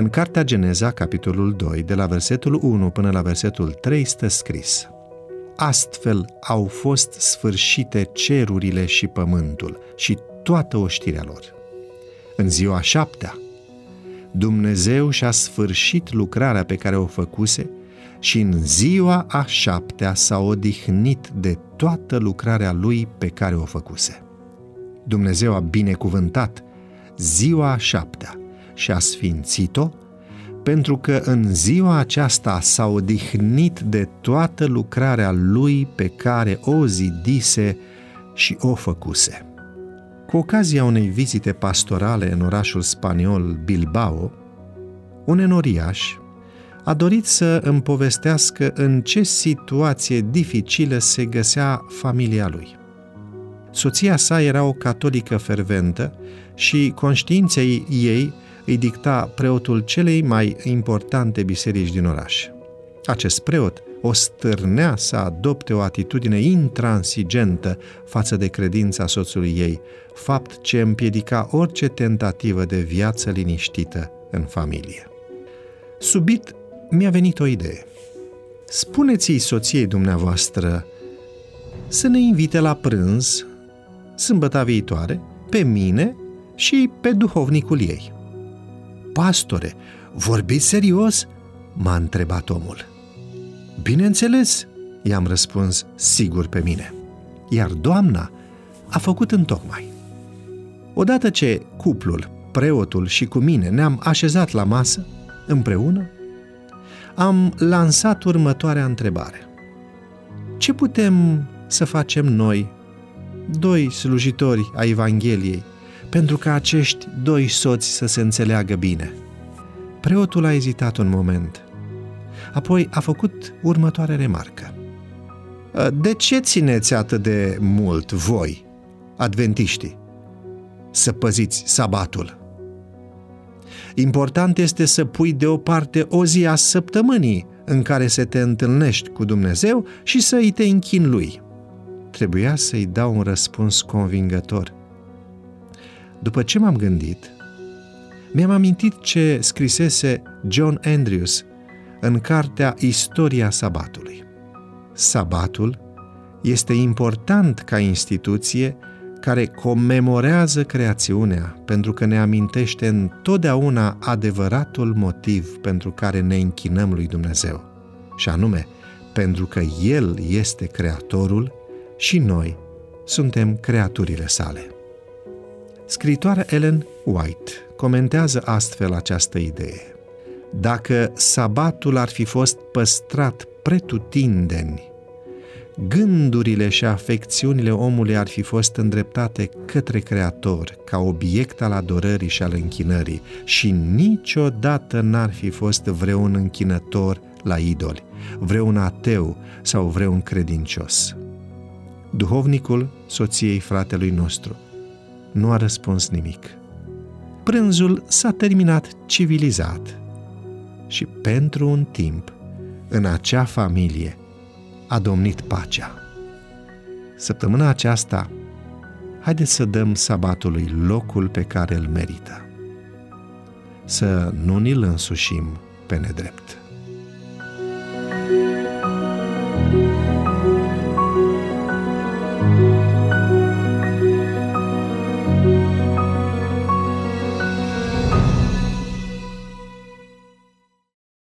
În Cartea Geneza, capitolul 2, de la versetul 1 până la versetul 3, stă scris Astfel au fost sfârșite cerurile și pământul și toată oștirea lor. În ziua șaptea, Dumnezeu și-a sfârșit lucrarea pe care o făcuse și în ziua a șaptea s-a odihnit de toată lucrarea lui pe care o făcuse. Dumnezeu a binecuvântat ziua a șaptea și a sfințit-o, pentru că în ziua aceasta s-a odihnit de toată lucrarea lui pe care o zidise și o făcuse. Cu ocazia unei vizite pastorale în orașul spaniol Bilbao, un enoriaș a dorit să îmi povestească în ce situație dificilă se găsea familia lui. Soția sa era o catolică ferventă și conștiința ei îi dicta preotul celei mai importante biserici din oraș. Acest preot o stârnea să adopte o atitudine intransigentă față de credința soțului ei, fapt ce împiedica orice tentativă de viață liniștită în familie. Subit mi-a venit o idee. Spuneți-i soției dumneavoastră să ne invite la prânz sâmbăta viitoare, pe mine și pe duhovnicul ei. Pastore, vorbiți serios? m-a întrebat omul. Bineînțeles, i-am răspuns sigur pe mine. Iar doamna a făcut întocmai. Odată ce cuplul, preotul și cu mine ne-am așezat la masă, împreună, am lansat următoarea întrebare. Ce putem să facem noi, doi slujitori ai Evangheliei, pentru ca acești doi soți să se înțeleagă bine? Preotul a ezitat un moment. Apoi a făcut următoarea remarcă. De ce țineți atât de mult voi, adventiștii, să păziți sabatul? Important este să pui deoparte o zi a săptămânii în care să te întâlnești cu Dumnezeu și să îi te închin lui. Trebuia să-i dau un răspuns convingător. După ce m-am gândit, mi-am amintit ce scrisese John Andrews în cartea Istoria Sabatului. Sabatul este important ca instituție care comemorează creațiunea pentru că ne amintește întotdeauna adevăratul motiv pentru care ne închinăm lui Dumnezeu, și anume pentru că El este Creatorul și noi suntem creaturile sale. Scritoarea Ellen White comentează astfel această idee. Dacă sabatul ar fi fost păstrat pretutindeni gândurile și afecțiunile omului ar fi fost îndreptate către Creator, ca obiect al adorării și al închinării, și niciodată n-ar fi fost vreun închinător la idoli, vreun ateu sau vreun credincios. Duhovnicul soției fratelui nostru nu a răspuns nimic. Prânzul s-a terminat civilizat și pentru un timp, în acea familie, a domnit pacea. Săptămâna aceasta, haideți să dăm sabatului locul pe care îl merită. Să nu ni-l însușim pe nedrept.